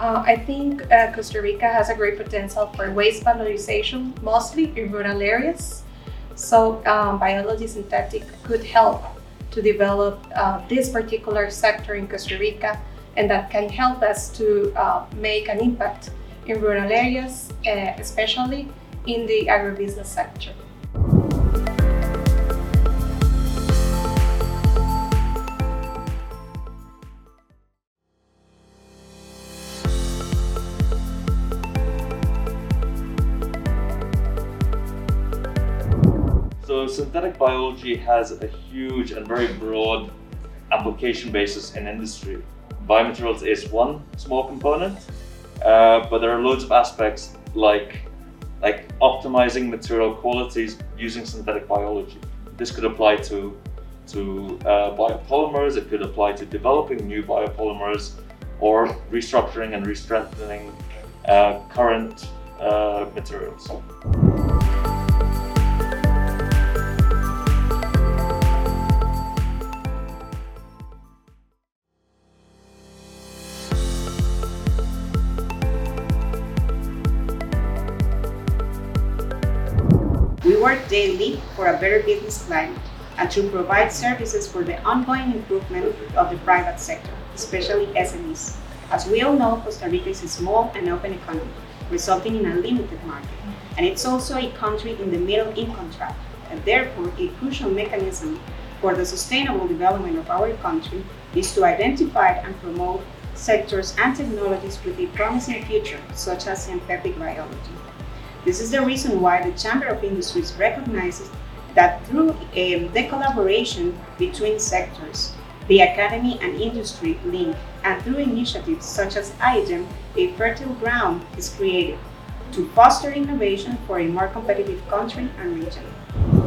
Uh, I think uh, Costa Rica has a great potential for waste valorization, mostly in rural areas. So, um, biology synthetic could help to develop uh, this particular sector in Costa Rica, and that can help us to uh, make an impact in rural areas, uh, especially in the agribusiness sector. So synthetic biology has a huge and very broad application basis in industry. Biomaterials is one small component, uh, but there are loads of aspects like like optimizing material qualities using synthetic biology. This could apply to to uh, biopolymers. It could apply to developing new biopolymers or restructuring and re-strengthening uh, current uh, materials. We work daily for a better business climate and to provide services for the ongoing improvement of the private sector, especially SMEs. As we all know, Costa Rica is a small and open economy, resulting in a limited market. And it's also a country in the middle income trap, and therefore a crucial mechanism for the sustainable development of our country is to identify and promote sectors and technologies with a promising future, such as synthetic biology. This is the reason why the Chamber of Industries recognizes that through um, the collaboration between sectors, the academy and industry link, and through initiatives such as IGEM, a fertile ground is created to foster innovation for a more competitive country and region.